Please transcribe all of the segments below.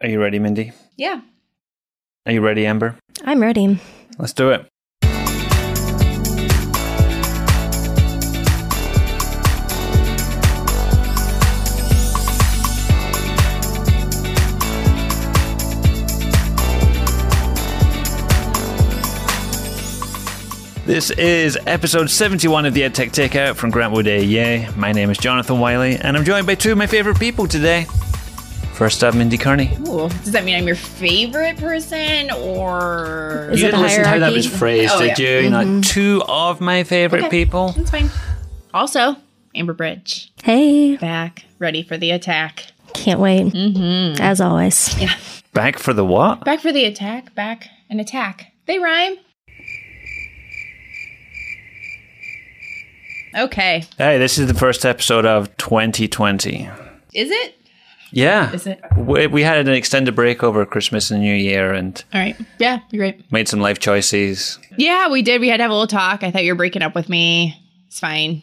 Are you ready, Mindy? Yeah. Are you ready, Amber? I'm ready. Let's do it. This is episode 71 of the EdTech Takeout from Grant Wood AEA. My name is Jonathan Wylie, and I'm joined by two of my favorite people today. First up, Mindy Cairney. Ooh, does that mean I'm your favorite person or Is you it didn't listen to how that was phrased, Oh, did yeah. you? You know, two of my favorite Okay. people. That's fine. Also, Amber Bridge Hey, back, ready for the attack. can't wait. Mm-hmm. As always. Yeah. Back for the what? Back for the attack, back and attack. They rhyme. Okay. Hey, this is the first episode of 2020. Is it? Yeah. Is it? We, we had an extended break over Christmas and New Year and All right. Yeah, you're right. made some life choices. Yeah, we did. We had to have a little talk. I thought you were breaking up with me. It's fine.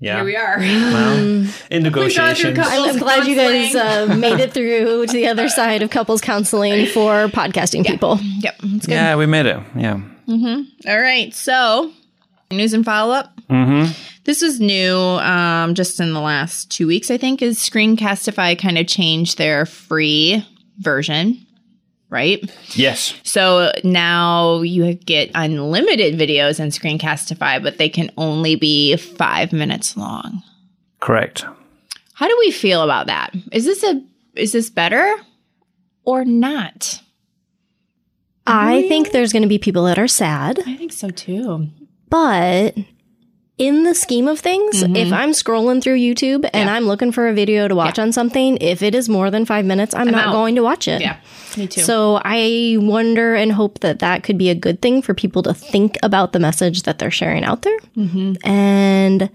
Yeah. Here we are. Well, in gone negotiations. co- I'm, I'm glad you guys uh, made it through to the other side of couples counseling for podcasting people. yep. It's yeah, we made it. Yeah. All right. So, news and follow up. Mm-hmm. This is new, um, just in the last two weeks, I think, is Screencastify kind of changed their free version, right? Yes. So now you get unlimited videos in Screencastify, but they can only be five minutes long. Correct. How do we feel about that? Is this a is this better or not? I think there's going to be people that are sad, I think so too. but in the scheme of things, if I'm scrolling through YouTube and Mm-hmm. Yeah. I'm looking for a video to watch on something, if it is more than five minutes, I'm, not out. going to watch it. Yeah, me too. So I wonder and hope that that could be a good thing for people to think about the message that they're sharing out there and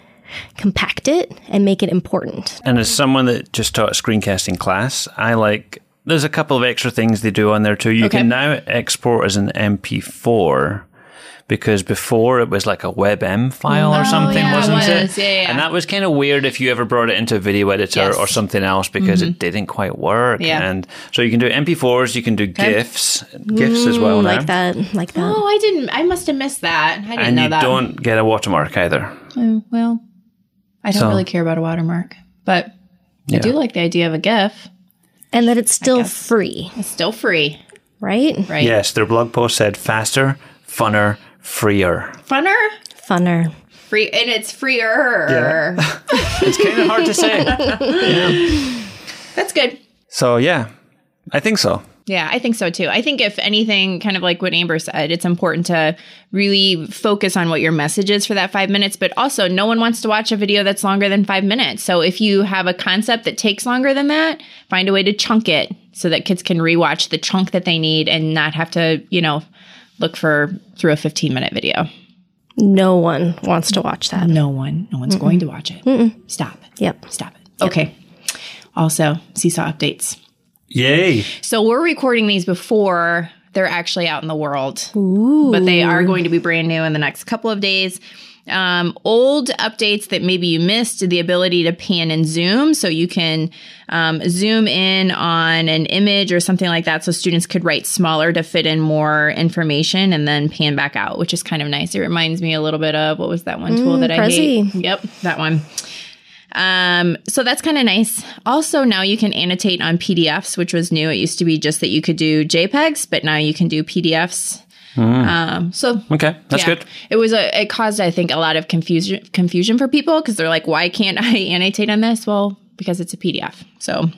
compact it and make it important. And as someone that just taught a screencasting class, I like. There's a couple of extra things they do on there too. You Okay. can now export as an MP4 because before it was like a WebM file or Oh, something, yeah, wasn't was. it? Yeah, yeah. And that was kind of weird if you ever brought it into a video editor Yes. Mm-hmm. or something else because it didn't quite work. Yeah. And so you can do MP4s, you can do GIFs, GIFs as well Mm, now. like that, like that. oh, I didn't. I must have missed that. I didn't and know you that. don't get a watermark either. Oh, well, I don't So- really care about a watermark, but I do like the idea of a GIF. And that it's still free, It's still free, right? right? Yes, their blog post said faster, funner, freer. Funner, Funner. free, and it's freer. It's kind of hard to say. That's good. So yeah, I think so. Yeah, I think so too. I think if anything, kind of like what Amber said, it's important to really focus on what your message is for that five minutes. But also, no one wants to watch a video that's longer than five minutes. So if you have a concept that takes longer than that, find a way to chunk it so that kids can rewatch the chunk that they need and not have to, you know, look for through a 15 minute video. No one wants to watch that. No one, no one's going to watch it. Stop. Yep. Stop it. Okay. Also, Seesaw updates. Yay! So we're recording these before they're actually out in the world, but they are going to be brand new in the next couple of days. Um, old updates that maybe you missed the ability to pan and zoom, so you can um, zoom in on an image or something like that, so students could write smaller to fit in more information, and then pan back out, which is kind of nice. It reminds me a little bit of what was that one tool that I hate? Yep, that one. Um, so that's kind of nice. Also, now you can annotate on PDFs, which was new. It used to be just that you could do JPEGs, but now you can do PDFs. Um, so Okay, that's yeah. good. It was a it caused I think a lot of confusion confusion for people because they're like, why can't I annotate on this? Well, because it's a PDF. So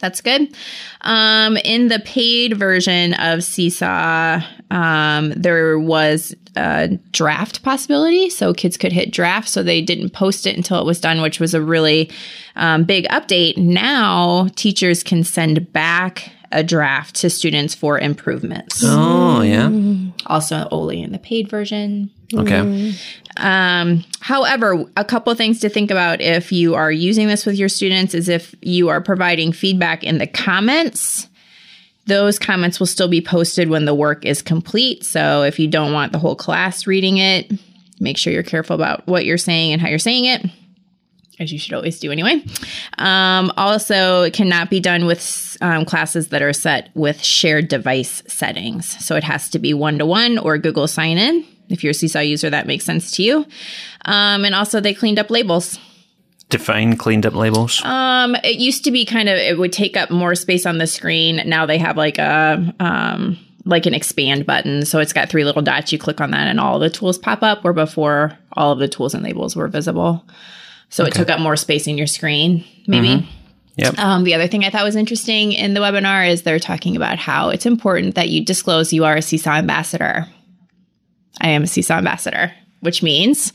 that's good. Um, in the paid version of Seesaw, um, there was a draft possibility, so kids could hit draft. So they didn't post it until it was done, which was a really um, big update. Now teachers can send back a draft to students for improvements. Oh yeah. Also, only in the paid version. Okay. Um, however, a couple things to think about if you are using this with your students is if you are providing feedback in the comments, those comments will still be posted when the work is complete. So if you don't want the whole class reading it, make sure you're careful about what you're saying and how you're saying it. As you should always do anyway. Um, also, it cannot be done with um, classes that are set with shared device settings. So it has to be one to one or Google sign in. If you're a Seesaw user, that makes sense to you. Um, and also, they cleaned up labels. Define cleaned up labels. Um, it used to be kind of it would take up more space on the screen. Now they have like a um like an expand button. So it's got three little dots. You click on that and all the tools pop up, where before all of the tools and labels were visible. So it took up more space in your screen, maybe. Yep. Um, the other thing I thought was interesting in the webinar is they're talking about how it's important that you disclose you are a Seesaw ambassador. I am a Seesaw ambassador, which means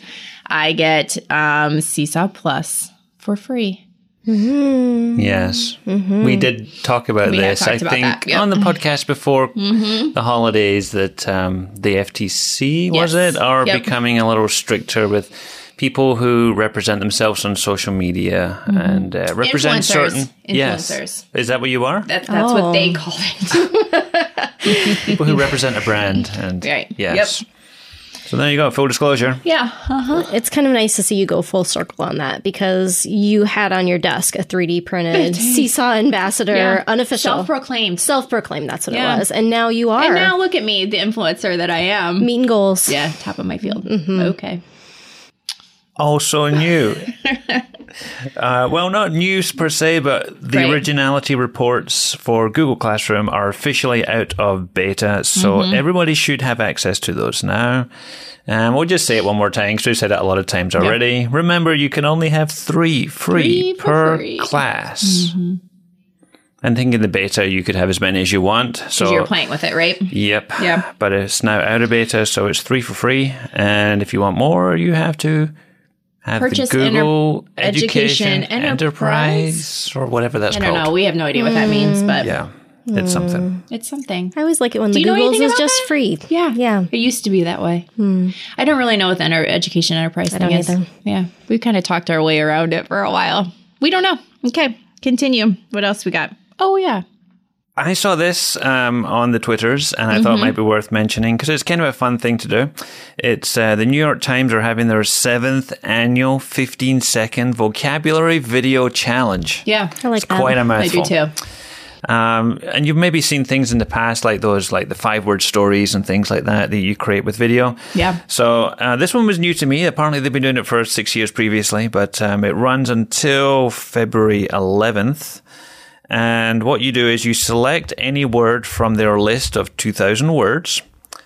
I get um, Seesaw Plus for free. Yes, we did talk about We this. I about think yep. on the podcast before the holidays that um, the FTC was it are Yep. becoming a little stricter with people who represent themselves on social media and uh, represent Influencers. certain yes. Influencers. Is that what you are? That, that's Oh. what they call it. people who represent a brand and Right. yes. So there you go. Full disclosure. yeah. Uh-huh. It's kind of nice to see you go full circle on that because you had on your desk a 3D printed Seesaw ambassador, Yeah. unofficial, Self proclaimed. self proclaimed. That's what Yeah. it was. And now you are And now look at me, the influencer that I am. meeting goals. Yeah, top of my field. Mm-hmm. Okay. Also new. uh, well, not news per se, but the Right. originality reports for Google Classroom are officially out of beta, so everybody should have access to those now. And we'll just say it one more time because we've said it a lot of times already. Remember, you can only have three free Three per free. class. And think in the beta, you could have as many as you want. So You're playing with it, right? Yep. Yeah. But it's now out of beta, so it's three for free. And if you want more, you have to have Purchase the Google Enter- Education Education, Enterprise? Enterprise or whatever that's called. I called. don't know. We have no idea what that means, mm. but Yeah, it's something. Mm. it's something. I always like it when the you know Googles anything is about just that? free. Yeah. Yeah. It used to be that way. Hmm. I don't really know what the enter- education enterprise thing don't is. either. Yeah. We kind of talked our way around it for a while. We don't know. Okay. Continue. What else we got? Oh, yeah. I saw this um, on the Twitters, and I thought it Mm-hmm. might be worth mentioning because it's kind of a fun thing to do. It's uh, the New York Times are having their seventh annual 15 second vocabulary video challenge. Yeah. I like It's that. quite a I mouthful. do too. Um, and you've maybe seen things in the past like those, like the five word stories and things like that that you create with video. Yeah. So uh, this one was new to me. Apparently, they've been doing it for six years previously, but um, it runs until February 11th. And what you do is you select any word from their list of 2,000 words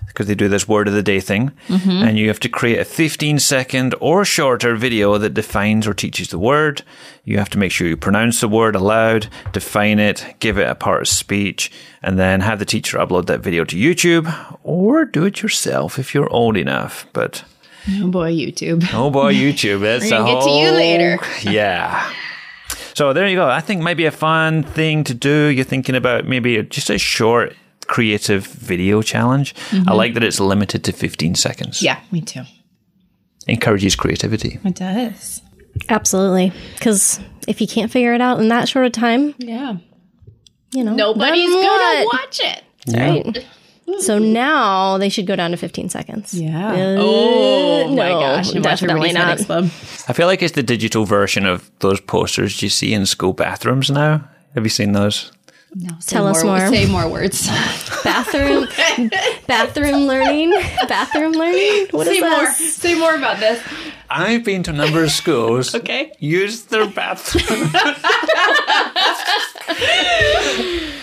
because they do this word of the day thing. Mm-hmm. And you have to create a 15 second or shorter video that defines or teaches the word. You have to make sure you pronounce the word aloud, define it, give it a part of speech, and then have the teacher upload that video to YouTube or do it yourself if you're old enough. But Oh, boy, YouTube. oh boy, YouTube. That's We're a get to you whole- later. Yeah. So there you go. I think maybe a fun thing to do. You're thinking about maybe just a short creative video challenge. I like that it's limited to 15 seconds. Mm-hmm. Yeah, me too. Encourages creativity. It does. Absolutely. Because if you can't figure it out in that short of time, Yeah. you know, Nobody's gonna watch it. Right. So now they should go down to 15 seconds. Yeah. Uh, oh my gosh. Definitely not. I feel like it's the digital version of those posters you see in school bathrooms now. Have you seen those? No, Tell say us more. more. Say more words. Bathroom, bathroom learning, bathroom learning. What is say more. this? Say more about this. I've been to a number of schools. Okay. Use their bathroom.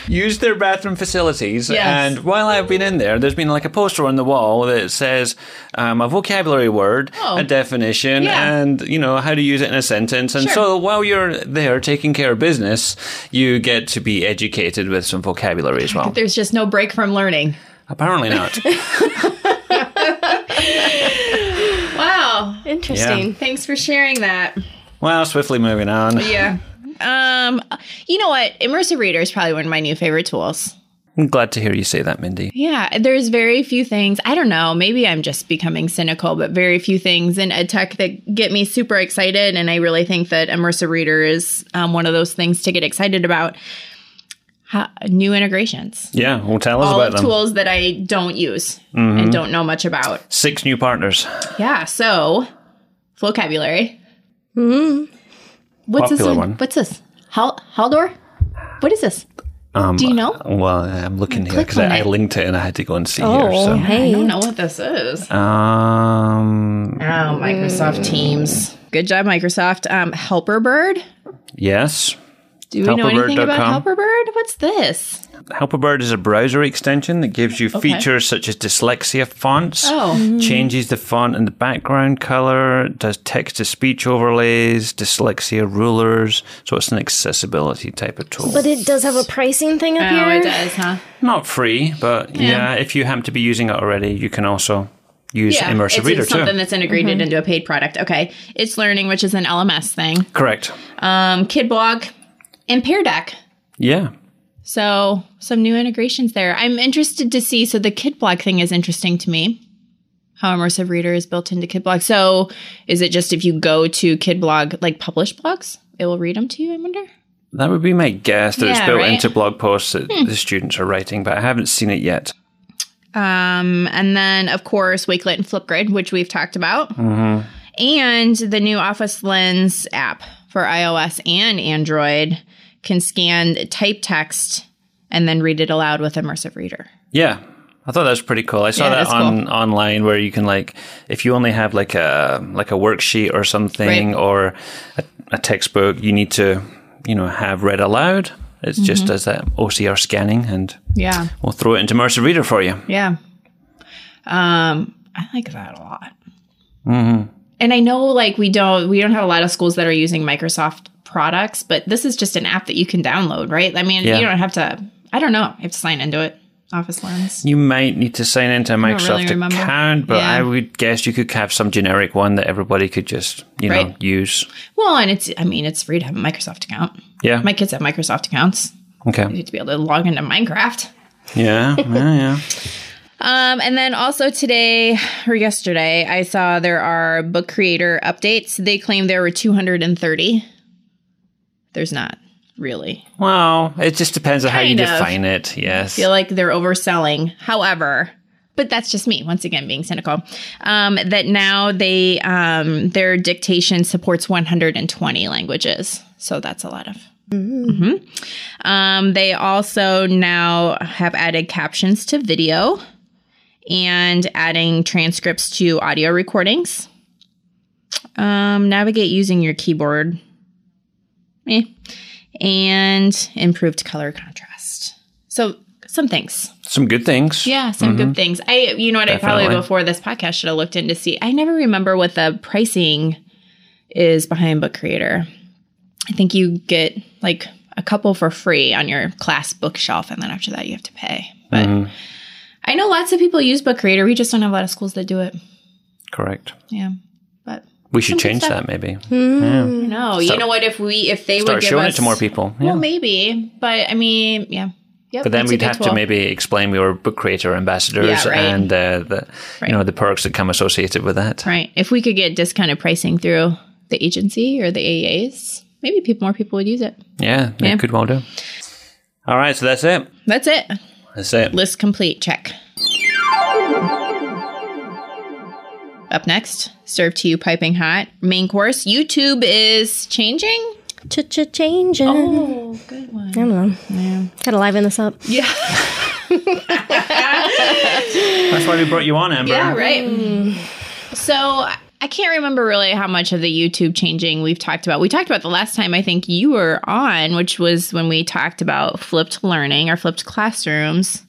Use their bathroom facilities. Yes. And while I've been in there, there's been like a poster on the wall that says um, a vocabulary word, Oh. a definition, Yeah. and you know how to use it in a sentence. And Sure. so while you're there taking care of business, you get to be educated with some vocabulary as well. There's just no break from learning. Apparently not. Wow. Interesting. Thanks for sharing that. well, swiftly moving on. Yeah. Um, you know what? Immersive Reader is probably one of my new favorite tools. I'm glad to hear you say that, Mindy. Yeah, there's very few things. I don't know. Maybe I'm just becoming cynical, but very few things in EdTech that get me super excited. And I really think that Immersive Reader is um, one of those things to get excited about. Ha- new integrations, Yeah, well, tell us all about of them. Mm-hmm. tools that I don't use and don't know much about. Six new partners. Yeah, so vocabulary. hmm What's this Popular one? one. What's this? Hal Haldor? What is this? Um, Do you know? Well, I'm looking here because I, I linked it and I had to go and see here. Oh, So. hey. I don't know what this is. Um, Oh, Microsoft Teams. Good job, Microsoft. Um, Helperbird. yes. Do we know anything about Helperbird.com. Helperbird? What's this? Helperbird is a browser extension that gives you features such as dyslexia fonts, Oh. changes the font and the background color, does text to speech overlays, dyslexia rulers. So it's an accessibility type of tool. But it does have a pricing thing up Oh, here. it does, huh? Not free, but yeah. if you happen to be using it already, you can also use Immersive it's, Reader it's something too. that's integrated into a paid product. Okay, itslearning, which is an LMS thing. Correct. Um, KidBlog and Pear Deck. Yeah. So some new integrations there. I'm interested to see. So the KidBlog thing is interesting to me. How immersive reader is built into KidBlog. So is it just if you go to KidBlog, like published blogs, it will read them to you? I wonder. That would be my guess that it's built right? Hmm. into blog posts that the students are writing, but I haven't seen it yet. Um, and then of course Wakelet and Flipgrid, which we've talked about, and the new Office Lens app for iOS and Android can scan type text and then read it aloud with Immersive Reader. Yeah. I thought that was pretty cool. I saw Yeah, that on online where you can like if you only have like a like a worksheet or something Right. or a, a textbook, you need to you know have read aloud. It Mm-hmm. just does that OCR scanning, and Yeah, we'll throw it into Immersive Reader for you. yeah. Um, I like that a lot. And I know like we don't we don't have a lot of schools that are using Microsoft products, but this is just an app that you can download, right? I mean, Yeah. you don't have to. I don't know. You have to sign into it. Office Lens. You might need to sign into a Microsoft really account, but Yeah. I would guess you could have some generic one that everybody could just you know use. Well, and it's I mean it's free to have a Microsoft account. Yeah. My kids have Microsoft accounts. Okay. You need to be able to log into Minecraft. Yeah. Yeah. Yeah. Um, and then also today or yesterday, I saw there are book creator updates. They claim there were 230. There's not really. Well, it just depends on how you of. define it. Yes. I feel like they're overselling. However, but that's just me once again being cynical. Um, that now they um, their dictation supports 120 languages, so that's a lot of. Mhm. Um, they also now have added captions to video and adding transcripts to audio recordings. Um, navigate using your keyboard. Eh. And improved color contrast. So some things. Some good things. Yeah, some good things. I you know what I probably before this podcast should have looked in to see. I never remember what the pricing is behind Book Creator. I think you get like a couple for free on your class bookshelf and then after that you have to pay. But Mm-hmm. I know lots of people use Book Creator. We just don't have a lot of schools that do it. Correct. Yeah. But We should change stuff. that maybe. no, you know what if we if they Start would give showing us it to more people. Yeah. Well, maybe, but I mean, yeah. Yep, but then we'd good have to maybe explain we were book creator ambassadors Yeah, right. and uh, the Right. you know the perks that come associated with that. Right. If we could get discounted pricing through the agency or the AEAs, maybe people, more people would use it. Yeah, it Yeah. could well do. All right, so that's it. That's it. That's it. List complete. Check. Up next, served to you piping hot. Main course. YouTube is changing. Ch-ch-changing. Oh, good one. I don't know. Yeah. Gotta liven this up. Yeah. That's why we brought you on, Amber. Yeah, right. So I can't remember really how much of the YouTube changing we've talked about. We talked about the last time I think you were on, which was when we talked about flipped learning or flipped classrooms.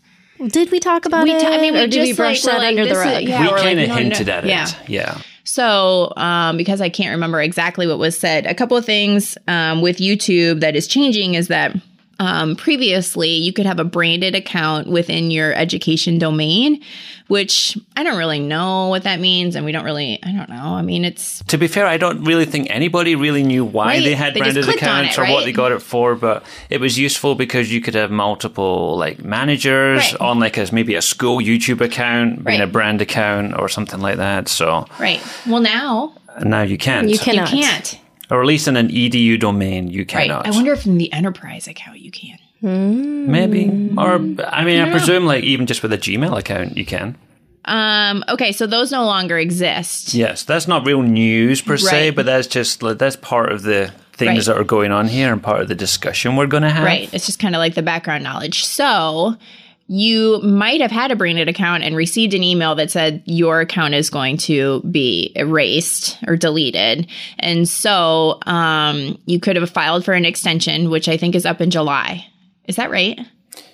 Did we talk about We it? ta- I mean, we or did we brush like, that like, under the this is- rug? yeah. we we're like, kind of no, no, hinted no. at it. Yeah. Yeah. So, um, because I can't remember exactly what was said, a couple of things um, with YouTube that is changing is that um, previously you could have a branded account within your education domain, which I don't really know what that means. And we don't really, I don't know. I mean, it's To be fair, I don't really think anybody really knew why Right. they had They branded accounts it, or what they got it for, but it was useful because you could have multiple like managers Right. on like as maybe a school YouTube account, being Right. a brand account or something like that. So right. Well, now now you can't. You cannot. you can't. Or at least in an edu domain, you Right. cannot. I wonder if in the enterprise account you can. Maybe. Or I mean, I presume like even just with a Gmail account, you can. Um, okay, so those no longer exist. Yes, that's not real news per se, but that's just like, that's part of the things Right. that are going on here and part of the discussion we're going to have. Right. It's just kind of like the background knowledge. So you might have had a Branded account and received an email that said your account is going to be erased or deleted. And so um, you could have filed for an extension, which I think is up in July. Is that right?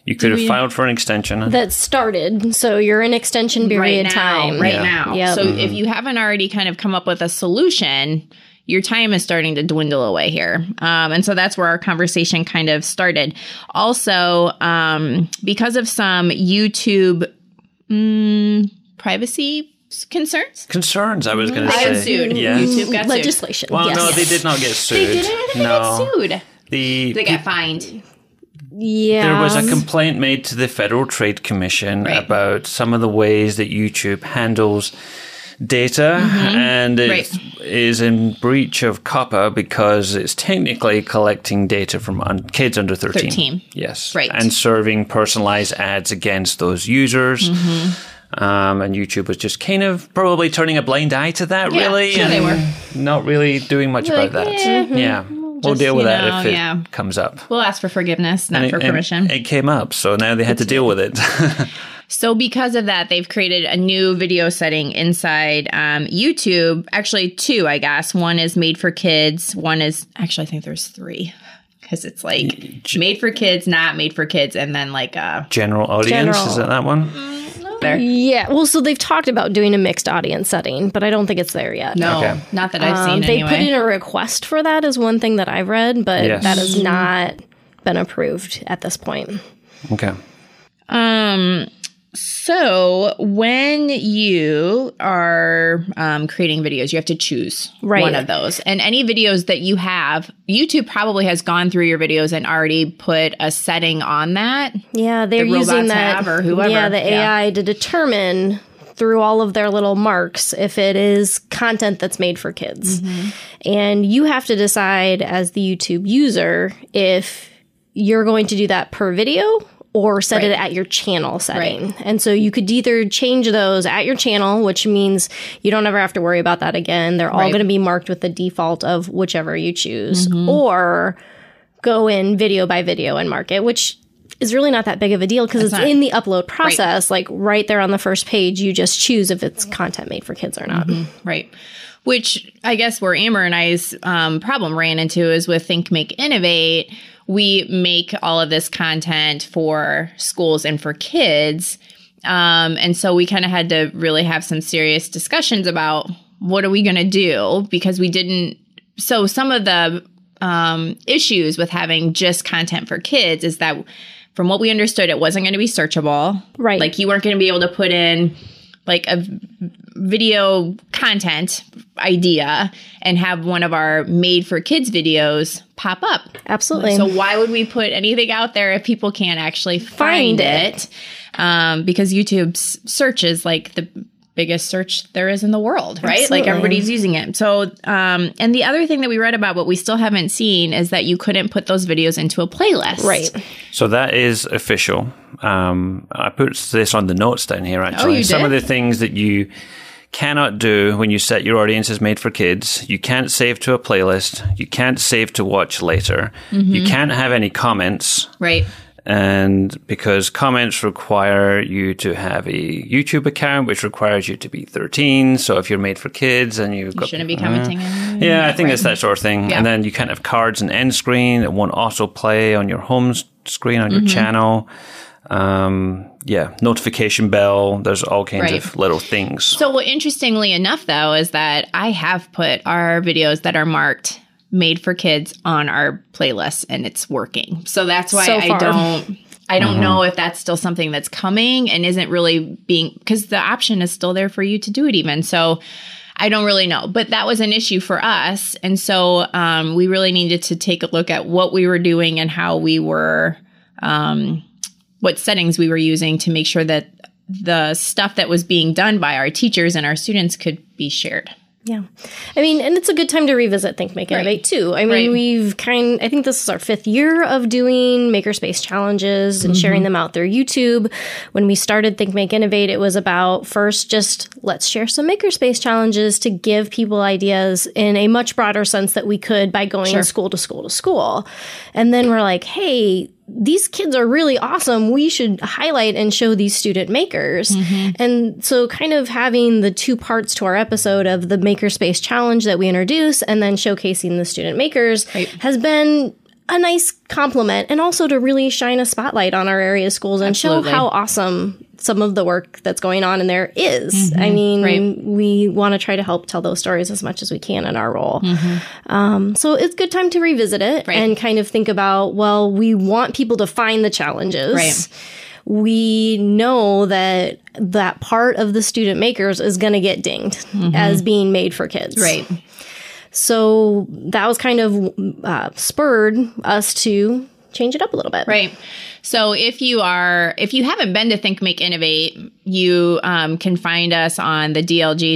You could have we- filed for an extension. That started. So you're in extension period right now, time. Right Yeah. now. Yep. So if you haven't already kind of come up with a solution, your time is starting to dwindle away here. Um, and so that's where our conversation kind of started. Also, um, because of some YouTube mm, privacy concerns, Concerns, I was going to I got say. sued. Yes. YouTube got sued. Legislation. Well, yes. no, they did not get sued. They didn't even no. get sued. The They got fined. Yeah. There was a complaint made to the Federal Trade Commission Right. about some of the ways that YouTube handles data and it Mm-hmm. Right. is in breach of COPPA because it's technically collecting data from un- kids under 13. 13. Yes. Right. And serving personalized ads against those users. Mm-hmm. Um, and YouTube was just kind of probably turning a blind eye to that, Yeah, really. sure they and were. Not really doing much Like, about that. yeah. Yeah. We'll Just, deal with that know, if it yeah. comes up. We'll ask for forgiveness, not for permission. It came up, so now they had to deal with it. So, because of that, they've created a new video setting inside um, YouTube. Actually, two, I guess. One is made for kids. One is actually, I think there's three because it's like made for kids, not made for kids, and then like a General audience, General. is it that one? there. Yeah. Well, so they've talked about doing a mixed audience setting, but I don't think it's there yet. No, Okay. not that I've Um, seen they anyway. put in a request for that is one thing that I've read, but Yes. that has not been approved at this point. Okay. Um. So when you are um, creating videos, you have to choose Right. one of those. And any videos that you have, YouTube probably has gone through your videos and already put a setting on that. Yeah, they're The using that have or whoever, Yeah, the yeah. AI to determine through all of their little marks if it is content that's made for kids. Mm-hmm. And you have to decide as the YouTube user if you're going to do that per video or set it at your channel setting. And so you could either change those at your channel, which means you don't ever have to worry about that again. They're all Right. going to be marked with the default of whichever you choose, Mm-hmm. or go in video by video and mark it, which is really not that big of a deal because it's in the upload process. Like right there on the first page, you just choose if it's content made for kids or not. Right. Which I guess where Amber and I's um, problem ran into is with Think, Make, Innovate. We make all of this content for schools and for kids. Um, and so we kind of had to really have some serious discussions about what are we going to do because we didn't. So some of the um, issues with having just content for kids is that from what we understood, it wasn't going to be searchable. Right. Like you weren't going to be able to put in like a video content idea and have one of our made for kids videos pop up. Absolutely. So why would we put anything out there if people can't actually find, Find it? Um, because YouTube's search is like the biggest search there is in the world, right? Absolutely. Like everybody's using it. So, um, and the other thing that we read about, what we still haven't seen, is that you couldn't put those videos into a playlist. right. So that is official. Um, I put this on the notes down here, actually. Oh, you Some did? of the things that you cannot do when you set your audience as made for kids. You can't save to a playlist. You can't save to watch later. Mm-hmm. You can't have any comments. Right. And because comments require you to have a YouTube account, which requires you to be 13. So if you're made for kids and you've You got shouldn't be commenting. on- yeah, I think it's that sort of thing. Yeah. And then you can't have cards and end screen. It won't autoplay on your home screen on Mm-hmm. your channel. Um, yeah, notification bell. There's all kinds Right. of little things. So, what interestingly enough, though, is that I have put our videos that are marked made for kids on our playlist and it's working. So that's why So I don't. I don't know if that's still something that's coming and isn't really being because the option is still there for you to do it even. So I don't really know, but that was an issue for us, and so um, we really needed to take a look at what we were doing and how we were, um, what settings we were using to make sure that the stuff that was being done by our teachers and our students could be shared. Yeah. I mean, and it's a good time to revisit Think Make Innovate too. I mean, Right. we've kind I think this is our fifth year of doing makerspace challenges and sharing mm-hmm. them out through YouTube. When we started Think Make Innovate, it was about first just let's share some makerspace challenges to give people ideas in a much broader sense that we could by going school to school to school. And then we're like, hey, these kids are really awesome. We should highlight and show these student makers. Mm-hmm. And so, kind of having the two parts to our episode of the Makerspace Challenge that we introduce and then showcasing the student makers has been a nice compliment and also to really shine a spotlight on our area schools and Absolutely. show how awesome some of the work that's going on in there is. I mm-hmm. mean, Right. we want to try to help tell those stories as much as we can in our role. Mm-hmm. Um, so it's a good time to revisit it Right. and kind of think about, well, we want people to find the challenges. Right. We know that that part of the student makers is going to get dinged mm-hmm. as being made for kids. Right. So that was kind of uh, spurred us to change it up a little bit. Right. So if you are, if you haven't been to Think Make Innovate, you um, can find us on the dlgwaea.org.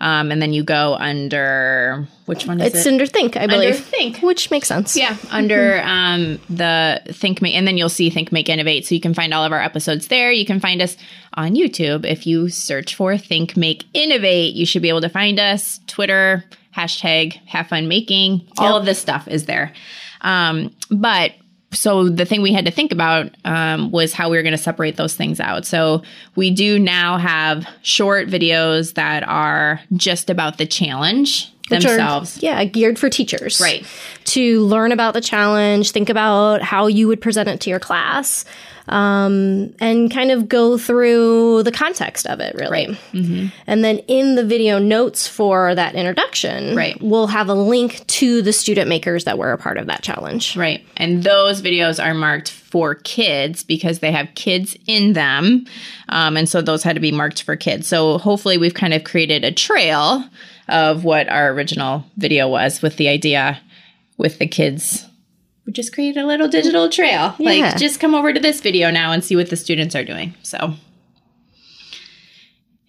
Um, and then you go under, which one is It's it? It's under Think, I believe. Think. Which makes sense. Yeah, under um, the Think Make, and then you'll see Think Make Innovate. So you can find all of our episodes there. You can find us on YouTube if you search for Think Make Innovate. You should be able to find us. Twitter hashtag Have Fun Making. All of this stuff is there. Um, but so the thing we had to think about um, was how we were going to separate those things out. So we do now have short videos that are just about the challenge Which are, themselves. yeah, geared for teachers. Right. To learn about the challenge, think about how you would present it to your class, um, and kind of go through the context of it, really. Mm-hmm. And then in the video notes for that introduction, Right. we'll have a link to the student makers that were a part of that challenge. Right. And those videos are marked for kids because they have kids in them. Um, and so those had to be marked for kids. So hopefully we've kind of created a trail of what our original video was with the idea with the kids. We just created a little digital trail. Yeah. Like, just come over to this video now and see what the students are doing. So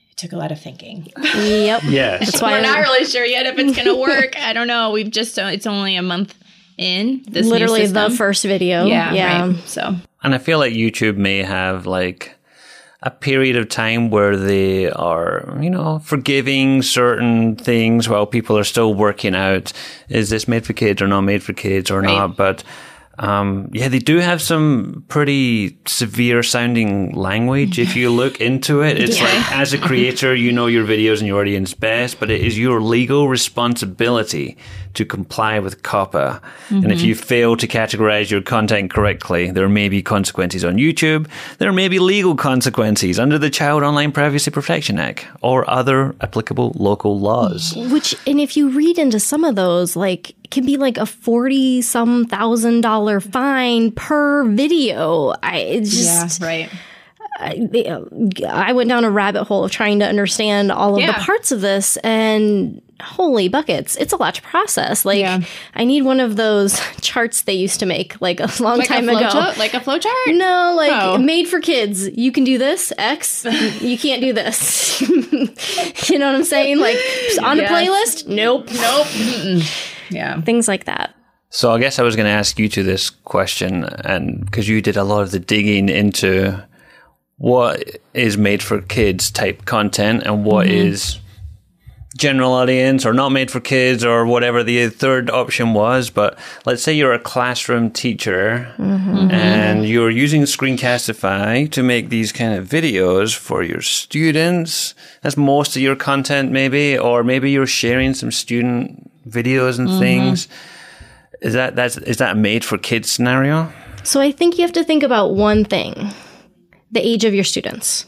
it took a lot of thinking. Yep. yeah. That's why We're not really sure yet if it's going to work. I don't know. We've just, uh, it's only a month in this new literally the first video. Yeah, Yeah. right. So And I feel like YouTube may have like a period of time where they are, you know, forgiving certain things while people are still working out is this made for kids or not made for kids or not. But um, yeah, they do have some pretty severe sounding language. If you look into it, it's like as a creator, you know your videos and your audience best, but it is your legal responsibility to comply with COPPA. And if you fail to categorize your content correctly, there may be consequences on YouTube. There may be legal consequences under the Child Online Privacy Protection Act or other applicable local laws. Which, and if you read into some of those, like, can be like a 40 some thousand dollar fine per video. I it's just, right. I went down a rabbit hole of trying to understand all of Yeah. the parts of this and holy buckets, it's a lot to process. Like, Yeah. I need one of those charts they used to make like a long Like time a ago. chart? Like a flow chart? No, like Oh. made for kids. You can do this, X. you can't do this. you know what I'm saying? Like on Yes. a playlist? Nope. Nope. Mm-mm. Yeah. Things like that. So I guess I was going to ask you to this question, and because you did a lot of the digging into what is made for kids type content and what mm-hmm. is general audience or not made for kids or whatever the third option was. But let's say you're a classroom teacher mm-hmm. and mm-hmm. you're using Screencastify to make these kind of videos for your students. That's most of your content, maybe, or maybe you're sharing some student videos and mm-hmm. things. Is that that's is that a made for kids scenario? So I think you have to think about one thing the age of your students.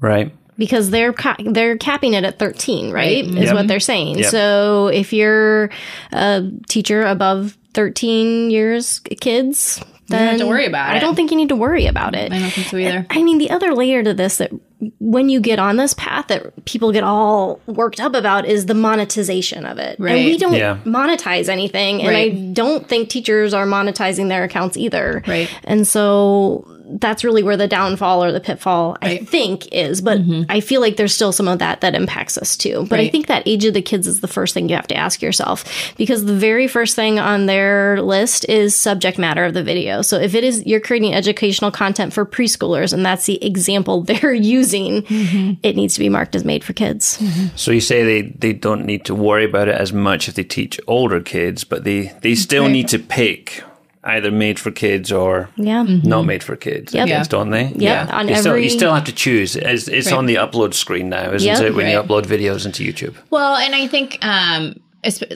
Right. Because they're ca- they're capping it at 13, right? Is Yep. what they're saying. Yep. So if you're a teacher above 13 years kids, then have to worry about I it. don't think you need to worry about it. I don't think so either. I mean, the other layer to this that when you get on this path that people get all worked up about is the monetization of it. Right. And we don't Yeah. monetize anything. And Right. I don't think teachers are monetizing their accounts either. Right. And so that's really where the downfall or the pitfall I Right. Mm-hmm. think is. But I feel like there's still some of that that impacts us too. But I think that age of the kids is the first thing you have to ask yourself because the very first thing on their list is subject matter of the video. So if it is you're creating educational content for preschoolers and that's the example they're using, Mm-hmm. it needs to be marked as made for kids. So you say they, they don't need to worry about it as much if they teach older kids, but they, they still Right. need to pick either made for kids or Yeah. not made for kids, Yep. I guess, don't they? Yeah, on you, still, you still have to choose. It's, it's Right. on the upload screen now, isn't Yep. it, when you upload videos into YouTube? Well, and I think um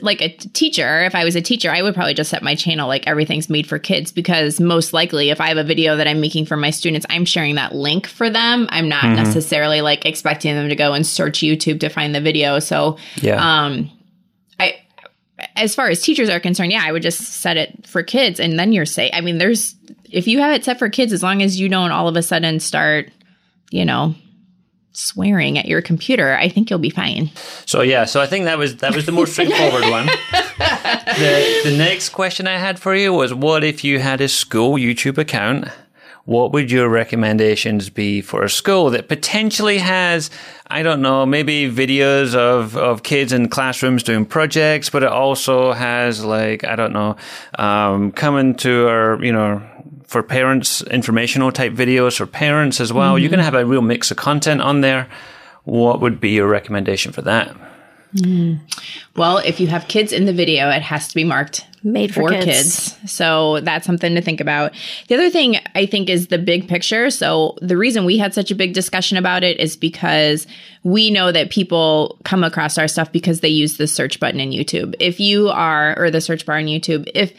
like a teacher, if I was a teacher, I would probably just set my channel like everything's made for kids because most likely if I have a video that I'm making for my students, I'm sharing that link for them. I'm not necessarily like expecting them to go and search YouTube to find the video. So, Yeah. um I as far as teachers are concerned, yeah, I would just set it for kids and then you're safe. I mean, there's if you have it set for kids as long as you don't all of a sudden start, you know, swearing at your computer, I think you'll be fine. So yeah, so I think that was that was the more straightforward one. The the next question I had for you was what if you had a school YouTube account? What would your recommendations be for a school that potentially has, I don't know, maybe videos of, of kids in classrooms doing projects, but it also has like, I don't know, um, coming to our, you know, for parents, informational type videos for parents as well. You're going to have a real mix of content on there. What would be your recommendation for that? Mm. Well, if you have kids in the video, it has to be marked Made for for kids. kids. So that's something to think about. The other thing I think is the big picture. So the reason we had such a big discussion about it is because we know that people come across our stuff because they use the search button in YouTube. If you are, or the search bar in YouTube, if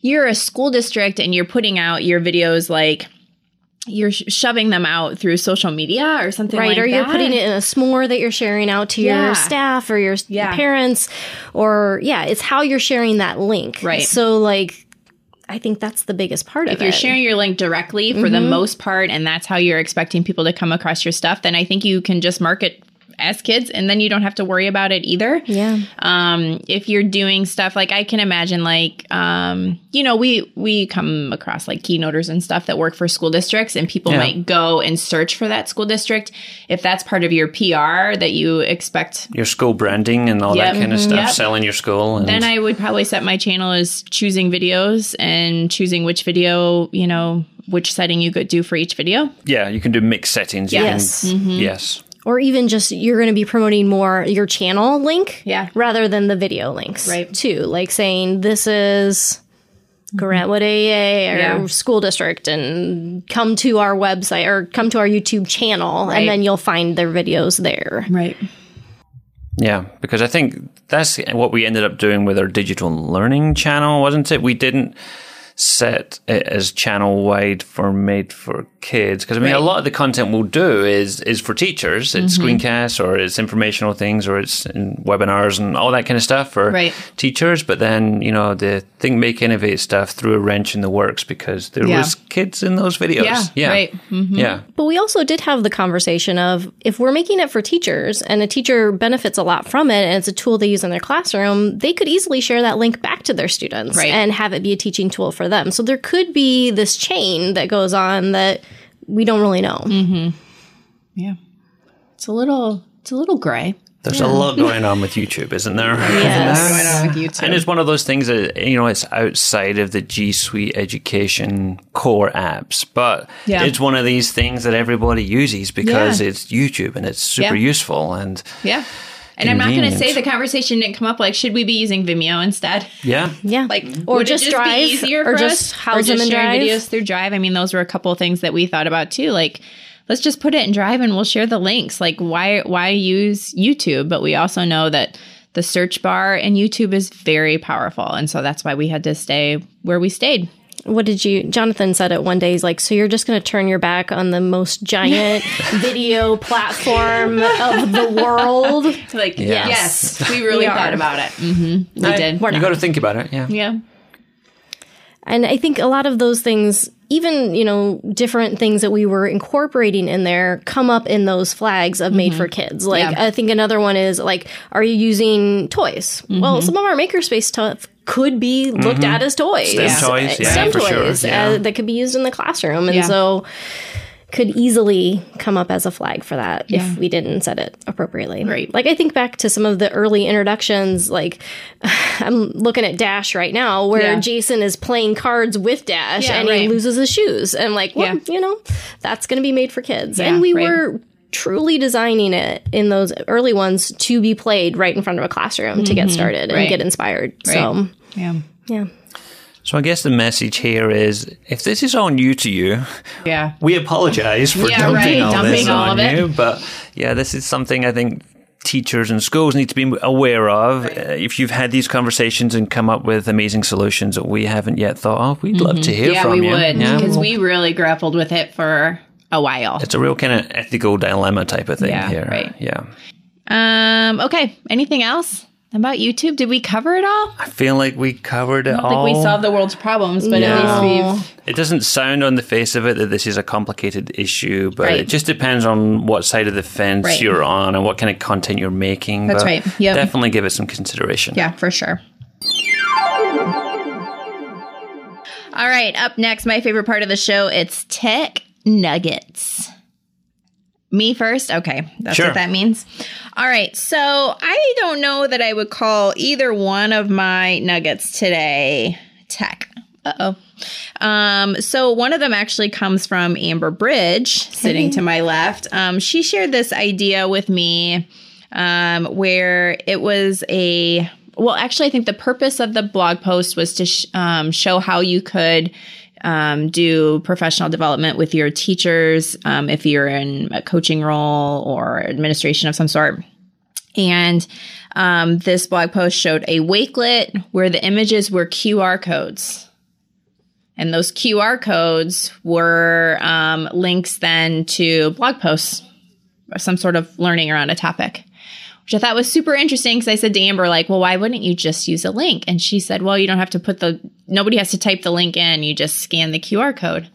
you're a school district and you're putting out your videos like, you're sh- shoving them out through social media or something Right, like or you're putting it in a Smore that you're sharing out to Yeah. your staff or your Yeah. parents, or yeah, it's how you're sharing that link. Right. So, like, I think that's the biggest part if of it. If you're sharing your link directly for the mm-hmm. most part and that's how you're expecting people to come across your stuff then i think you can just mark it as kids and then you don't have to worry about it either yeah, um, if you're doing stuff like i can imagine like um, you know we we come across like keynoters and stuff that work for school districts and people Yeah. might go and search for that school district if that's part of your pr that you expect your school branding and all Yep. that kind of stuff, Yep. selling your school. And then I would probably set my channel as choosing videos and choosing which video, you know, which setting you could do for each video. yeah, you can do mixed settings. Yes. can- Mm-hmm. yes. Or even just you're going to be promoting more your channel link, Yeah. rather than the video links, Right. Too, like saying this is. Grant Wood mm-hmm. AEA or Yeah. school district and come to our website or come to our YouTube channel Right. and then you'll find their videos there. Right. Yeah, because I think that's what we ended up doing with our digital learning channel, wasn't it? We didn't set it as channel wide for made for kids because I mean a lot of the content we'll do is is for teachers. It's Mm-hmm. screencasts or it's informational things or it's in webinars and all that kind of stuff for Right. teachers. But then you know the Think Make Innovate stuff threw a wrench in the works because there Yeah. was kids in those videos. Yeah, yeah, right. Mm-hmm. yeah. But we also did have the conversation of if we're making it for teachers and a teacher benefits a lot from it and it's a tool they use in their classroom, they could easily share that link back to their students Right. and have it be a teaching tool for them. So there could be this chain that goes on that we don't really know. Mm-hmm. Yeah. It's a little it's a little gray. There's a lot going on with YouTube, isn't there? Yes. Going on with you too. And it's one of those things that, you know, it's outside of the G Suite education core apps, but Yeah. it's one of these things that everybody uses because Yeah. it's YouTube and it's super Yeah. used and yeah. And I'm not going to say the conversation didn't come up like should we be using Vimeo instead? yeah. Yeah. Like or would it just be drive easier or for just us? house or them just in sharing drive. videos through Drive. I mean, those were a couple of things that we thought about too. Like, let's just put it in Drive and we'll share the links. Like, why why use YouTube? But we also know that the search bar in YouTube is very powerful, and so that's why we had to stay where we stayed. What did you Jonathan said it one day he's like so you're just going to turn your back on the most giant video platform of the world. Like, Yes. yes, we really We thought about it. hmm We did. We're You not. got to think about it. Yeah. Yeah. And I think a lot of those things even you know different things that we were incorporating in there come up in those flags of made for kids like Mm-hmm. Yeah. i think another one is like are you using toys Mm-hmm. well some of our makerspace stuff could be looked at as toys STEM Uh, toys, yeah, STEM for sure, yeah. uh, that could be used in the classroom and Yeah. so could easily come up as a flag for that Yeah. if we didn't set it appropriately. Right. Like I think back to some of the early introductions, like I'm looking at Dash right now where Yeah. Jason is playing cards with Dash Yeah, and right. he loses his shoes. And I'm like, well, you know, that's going to be made for kids. And we right. were truly designing it in those early ones to be played right in front of a classroom to get started and Mm-hmm. Right. get inspired. So, Yeah. yeah. So I guess the message here is if this is all new to you, Yeah. we apologize for Yeah, dumping right, all dumping this all on of it. you. But yeah, this is something I think teachers and schools need to be aware of. Uh, if you've had these conversations and come up with amazing solutions that we haven't yet thought of, we'd love to hear Mm-hmm. Yeah, from we you. would Yeah. because we really grappled with it for a while. it's a real kind of ethical dilemma type of thing Yeah, here. right. Yeah. Um. Okay. Anything else about YouTube? Did we cover it all? I feel like we covered it I don't all. think we solved the world's problems, but at No. least we've It doesn't sound on the face of it that this is a complicated issue, but Right. it just depends on what side of the fence Right. you're on and what kind of content you're making. That's but right. Yep. Definitely give it some consideration. Yeah, for sure. All right, up next, my favorite part of the show, it's tech nuggets. Me first? Okay, that's Sure. what that means. All right, so I don't know that I would call either one of my nuggets today tech. Uh oh. Um, so one of them actually comes from Amber Bridge, sitting to my left. Um, she shared this idea with me um, where it was a well, actually, I think the purpose of the blog post was to sh- um, show how you could um, do professional development with your teachers um, if you're in a coaching role or administration of some sort. And um, this blog post showed a Wakelet where the images were QR codes. And those QR codes were um, links then to blog posts or some sort of learning around a topic, which I thought was super interesting because I said to Amber, like, well, why wouldn't you just use a link? And she said, well, you don't have to put the, nobody has to type the link in, you just scan the QR code.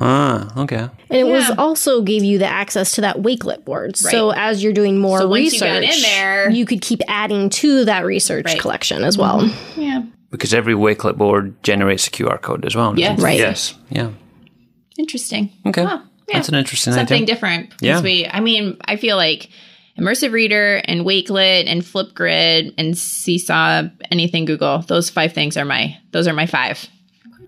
Ah, okay. And it was also gave you the access to that Wakelet board. So as you're doing more So once you research, got in there- you could keep adding to that research Right. collection as well. Yeah. Because every Wakelet board generates a QR code as well. doesn't Yes. it? Right. Yes. Yeah. Interesting. Okay. Oh, yeah. That's an interesting Something idea. different. Yeah. We, I mean, I feel like Immersive Reader and Wakelet and Flipgrid and Seesaw, anything Google, those five things are my, those are my five.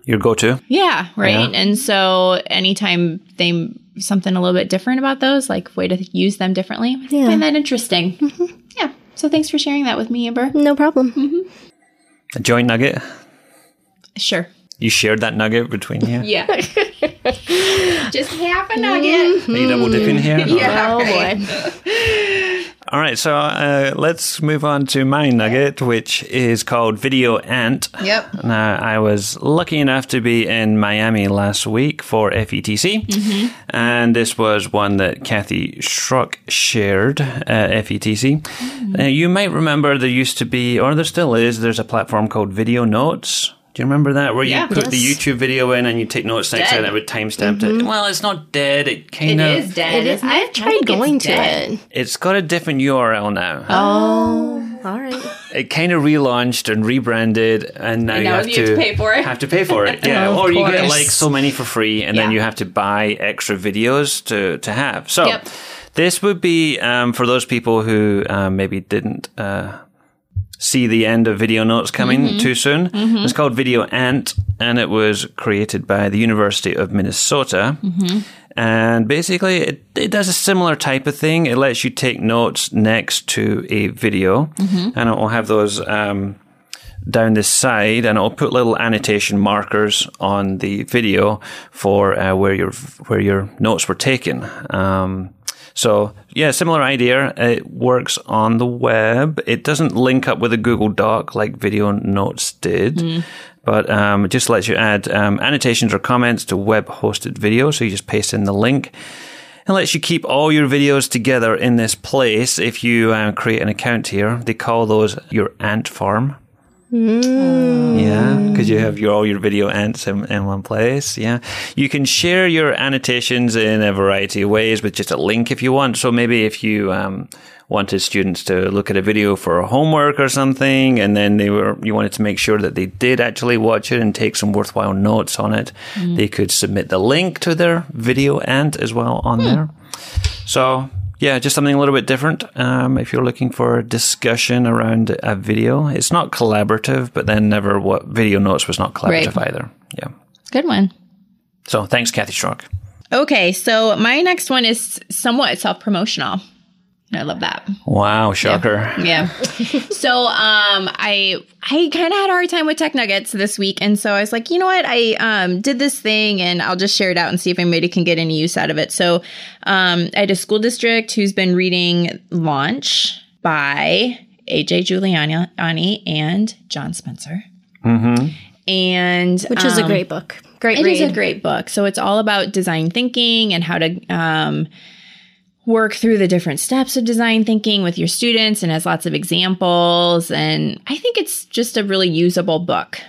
Your go-to. Yeah, right. Yeah. And so anytime they something a little bit different about those, like way to use them differently, I find that interesting. Yeah. So thanks for sharing that with me, Amber. No problem. Mm-hmm. A joint nugget. Sure. You shared that nugget between you. Yeah. Just half a nugget. Are you double dipping here? Yeah. Oh right. boy. All right, so uh, let's move on to my nugget, which is called Video Ant. Yep. Now, I was lucky enough to be in Miami last week for FETC, and this was one that Kathy Schrock shared at FETC. Uh, you might remember there used to be, or there still is, there's a platform called Video Notes. Do you remember that? Where Yeah. you put the YouTube video in and you take notes next to it Dead. and it would timestamp it. Well, it's not dead. It It kind of. is dead. It is, isn't it? I've tried it's going to dead. it. It's got a different URL now. Oh, all right. it kind of relaunched and rebranded, and now, And you, have, you to have to pay for it. Have to pay for it, yeah. Of or you get like so many for free, and then you have to buy extra videos to to have. So Yep. this would be um, for those people who um, maybe didn't. Uh, See the end of video notes coming Mm-hmm. too soon. It's called Video Ant, and it was created by the University of Minnesota. Mm-hmm. And basically, it, it does a similar type of thing. It lets you take notes next to a video, Mm-hmm. and it will have those um, down the side, and it'll put little annotation markers on the video for uh, where your where your notes were taken. Um, so yeah, similar idea. It works on the web. It doesn't link up with a Google Doc like Video Notes did, but um, it just lets you add um, annotations or comments to web-hosted video. So you just paste in the link. It lets you keep all your videos together in this place. If you uh, create an account here, they call those your ant farm. Mm. Yeah, because you have your all your video ants in, in one place. Yeah, you can share your annotations in a variety of ways with just a link if you want. So maybe if you um, wanted students to look at a video for homework or something, and then they were you wanted to make sure that they did actually watch it and take some worthwhile notes on it, mm. they could submit the link to their video ant as well on hmm. there. So yeah, just something a little bit different. Um, if you're looking for a discussion around a video, it's not collaborative, but then never what video notes was not collaborative Right. either. Yeah. Good one. So thanks, Kathy Schrock. Okay, so my next one is somewhat self promotional. I love that. Wow, shocker. Yeah. so um I I kind of had a hard time with tech nuggets this week and so I was like, you know what? I um did this thing and I'll just share it out and see if anybody can get any use out of it. So um I had a school district who's been reading Launch by AJ Juliani and John Spencer. And which is a um, great book. Great it read. is a great book. So it's all about design thinking and how to um, work through the different steps of design thinking with your students and has lots of examples. And I think it's just a really usable book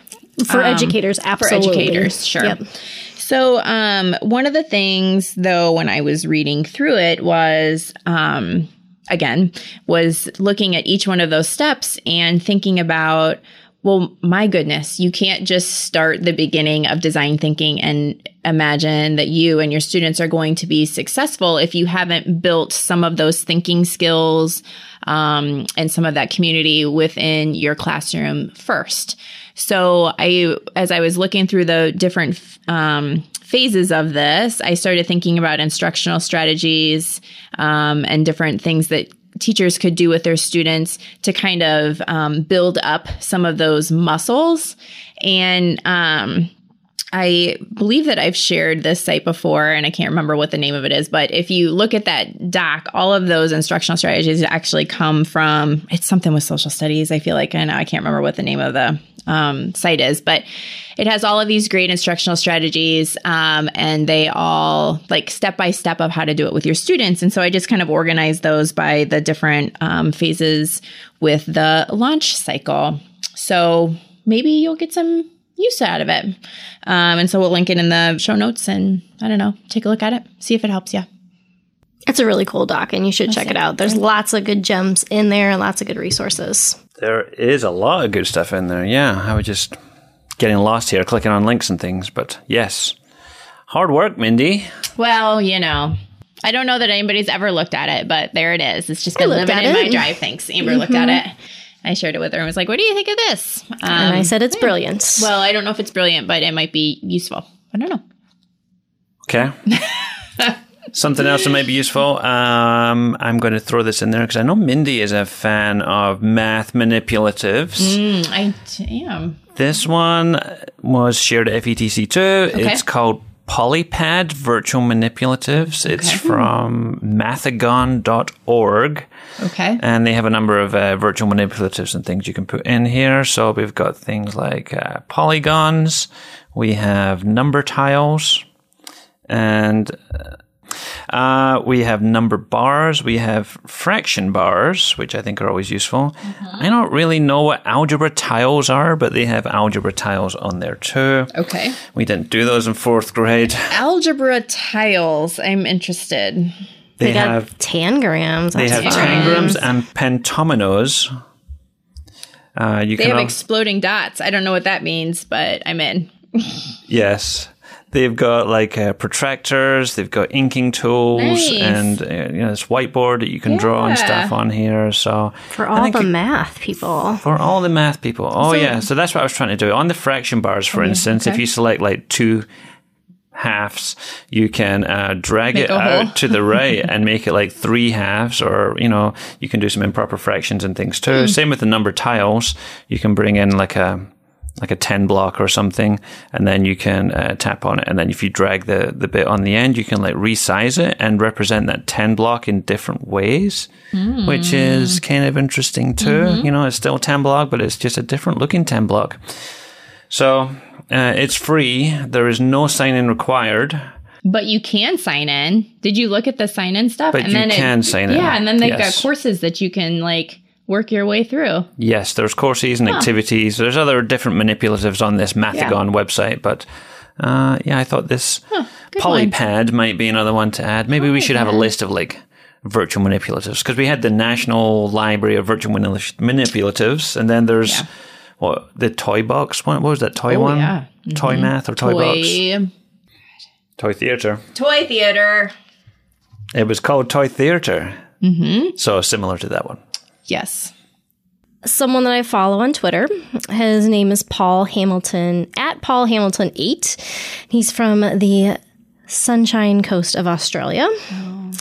for educators, um, for educators. Sure. Yep. So, um, one of the things, though, when I was reading through it was, um, again, was looking at each one of those steps and thinking about, well, my goodness, you can't just start the beginning of design thinking and imagine that you and your students are going to be successful if you haven't built some of those thinking skills um, and some of that community within your classroom first. So I, as I was looking through the different um, phases of this, I started thinking about instructional strategies um, and different things that teachers could do with their students to kind of um, build up some of those muscles. And um, I believe that I've shared this site before, and I can't remember what the name of it is. But if you look at that doc, all of those instructional strategies actually come from it's something with social studies. I feel like I know I can't remember what the name of the um, site is, but it has all of these great instructional strategies, um, and they all like step by step of how to do it with your students. And so I just kind of organized those by the different um, phases with the launch cycle. So maybe you'll get some use out of it. Um, and so we'll link it in the show notes and I don't know, take a look at it, see if it helps you. It's a really cool doc, and you should check it out. There's lots of good gems in there and lots of good resources. There is a lot of good stuff in there. Yeah, I was just getting lost here, clicking on links and things. But yes, hard work, Mindy. Well, you know, I don't know that anybody's ever looked at it, but there it is. It's just been looked living at in my drive. Thanks. Amber looked at it. I shared it with her and was like, what do you think of this? Um, And I said it's brilliant. well, I don't know if it's brilliant, but it might be useful. I don't know. Okay. Something else that might be useful. Um, I'm going to throw this in there because I know Mindy is a fan of math manipulatives. Mm, I am. This one was shared at FETC2. It's called Polypad Virtual Manipulatives. It's from mathigon.org. Okay. And they have a number of uh, virtual manipulatives and things you can put in here. So we've got things like uh, polygons, we have number tiles, and uh, we have number bars, we have fraction bars, which I think are always useful. I don't really know what algebra tiles are, but they have algebra tiles on there too. Okay. We didn't do those in fourth grade. Algebra tiles. I'm interested. They, they got have tangrams. they have tangrams and pentominoes. Uh, you They can have al- exploding dots. I don't know what that means, but I'm in. Yes. They've got like uh, protractors, they've got inking tools, Nice. and uh, you know this whiteboard that you can draw and stuff on here. So For all the it- math people. for all the math people. Oh yeah, so that's what I was trying to do on the fraction bars. For instance, if you select like two halves, you can uh, drag Make it a whole. out to the right and make it like three halves, or you know, you can do some improper fractions and things too. Hmm. Same with the number tiles. You can bring in like a like a 10 block or something and then you can uh, tap on it and then if you drag the the bit on the end you can like resize it and represent that 10 block in different ways which is kind of interesting too you know it's still 10 block but it's just a different looking 10 block so uh, it's free there is no sign in required But you can sign in. Did you look at the sign in stuff? But you it- can sign in. Yeah, and then they've Yes. got courses that you can like work your way through. Yes, there's courses and activities. There's other different manipulatives on this Mathigon website, but uh, yeah, I thought this good one. Polypad might be another one to add. Maybe we should have a list of like virtual manipulatives because we had the National Library of Virtual Manip- Manipulatives, and then there's Yeah. what the Toy Box one. What was that toy one? yeah. Toy Math or Toy, Box? Toy, Toy Theater. toy theater. It was called Toy Theater. Mm-hmm. So similar to that one. Yes. someone that I follow on Twitter. His name is Paul Hamilton at Paul Hamilton eight. He's from the Sunshine Coast of Australia.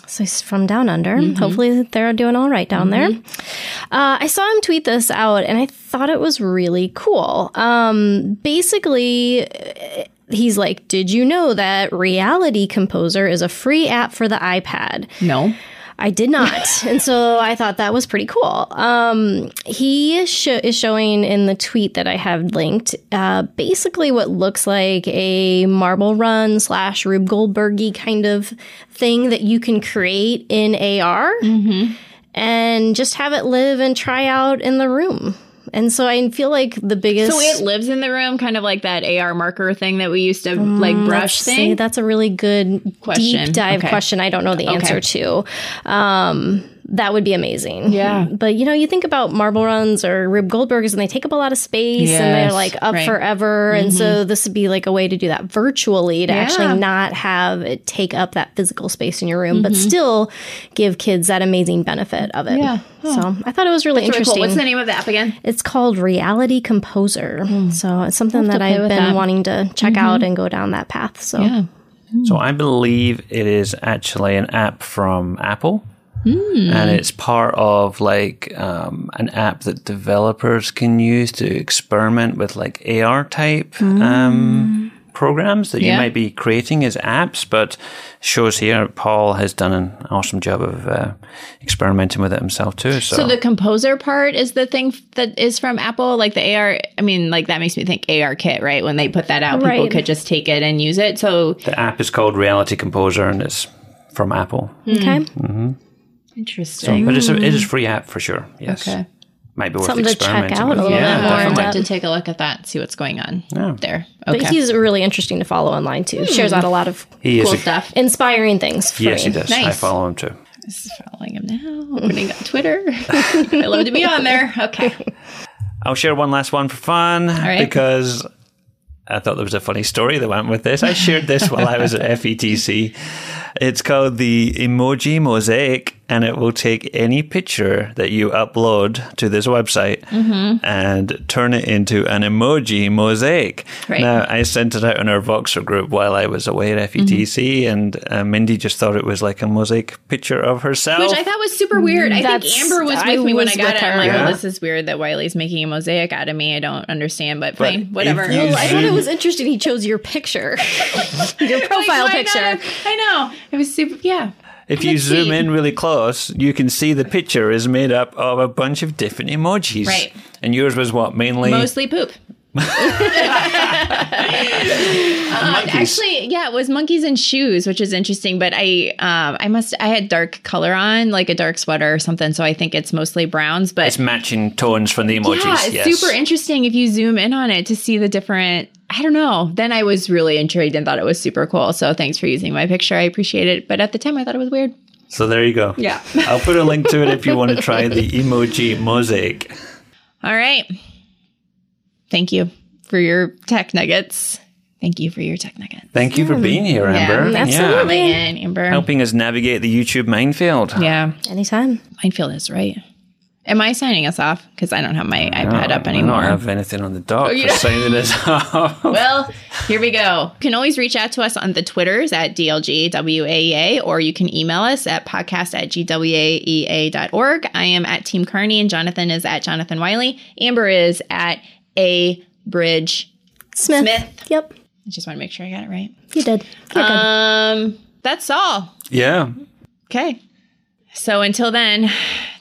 So he's from down under. Hopefully they're doing all right down there. Uh, I saw him tweet this out, and I thought it was really cool. Um, basically. He's like, Did you know that Reality Composer is a free app for the iPad? No. I did not. and so I thought that was pretty cool. Um, he sho- is showing in the tweet that I have linked uh, basically what looks like a marble run slash Rube Goldbergy kind of thing that you can create in AR and just have it live and try out in the room. And so I feel like the biggest. So it lives in the room, kind of like that AR marker thing that we used to like brush Let's see, thing. that's a really good Question. deep dive Okay. question. I don't know the answer to. Um, that would be amazing. Yeah. But you know, you think about marble runs or Rube Goldbergers and they take up a lot of space and they're like up right. Mm-hmm. forever. And so this would be like a way to do that virtually to Yeah. actually not have it take up that physical space in your room, but Mm-hmm. still give kids that amazing benefit of it. Yeah. So I thought it was really Really cool. interesting. What's the name of the app again? It's called Reality Composer. So it's something to that I've been that. wanting to check out and go down that path. So Yeah. So I believe it is actually an app from Apple. Hmm. And it's part of like um, an app that developers can use to experiment with like AR type um, programs that you Hmm. Might be creating as apps. But shows here Paul has done an awesome job of uh, experimenting with it himself too. So, So the composer part is the thing that is from Apple, like the AR. I mean, like that makes me think AR kit, right? When they put that out, people could just take it and use it. So the app is called Reality Composer and it's from Apple. okay. Interesting. But it's a, it is free app for sure. Yes. okay. Might be worth Something to check experimenting out with. a little yeah, bit more. I'll definitely. have to take a look at that, and see what's going on there. But he's really interesting to follow online too. Hmm. Shares out a lot of He is cool a- stuff. inspiring things. For Yes, me. he does. I Nice. follow him too. This is following him now. Opening up Twitter. I love to be on there. Okay. I'll share one last one for fun right. because I thought there was a funny story that went with this. I shared this while I was at FETC. It's called the Emoji Mosaic, and it will take any picture that you upload to this website Mm-hmm. and turn it into an emoji mosaic. Right. Now, I sent it out in our Voxer group while I was away at FETC, and uh, Mindy just thought it was like a mosaic picture of herself. Which I thought was super weird. I think Amber was with I me when I got with it. I'm like, Yeah. oh, this is weird that Wylie's making a mosaic out of me. I don't understand, but, But fine, whatever. if you Oh, I thought it was interesting. He chose your picture, your profile Like, picture. not? I know. It was super. Yeah. If you zoom in really close, you can see the picture is made up of a bunch of different emojis. Right. And yours was what mainly Mostly poop. Uh, actually, yeah, it was monkeys and shoes, which is interesting. But I, um, I must, I had dark color on, like a dark sweater or something. So I think it's mostly browns. But it's matching tones from the emojis. yeah, it's yes. super interesting if you zoom in on it to see the different. I don't know. Then I was really intrigued and thought it was super cool. So thanks for using my picture. I appreciate it. But at the time, I thought it was weird. So there you go. Yeah. I'll put a link to it if you want to try the emoji mosaic. All right. Thank you for your tech nuggets. Thank you for your tech nuggets. Thank you for being here, Amber. Yeah, absolutely. Coming in, Amber. Helping us navigate the YouTube minefield. Yeah, Anytime. minefield is right. Am I signing us off? Because I don't have my iPad up anymore. I anymore. don't have anything on the dock oh, you for don't? signing us off. well, here we go. You can always reach out to us on the Twitters at DLGWAEA, or you can email us at podcast at GWAEA.org. I am at Team Cairney, and Jonathan is at Jonathan Wylie. Amber is at A Bridge. Smith. Smith. Yep. I just want to make sure I got it right. You did. You're good. Um, that's all. yeah. Okay. So until then,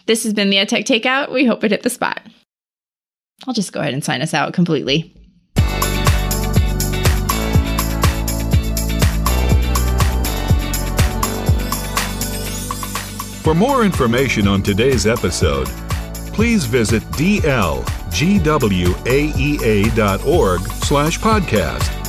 this has been the EdTech Takeout. We hope it hit the spot. I'll just go ahead and sign us out completely. For more information on today's episode, please visit dlgwaea.org slash podcast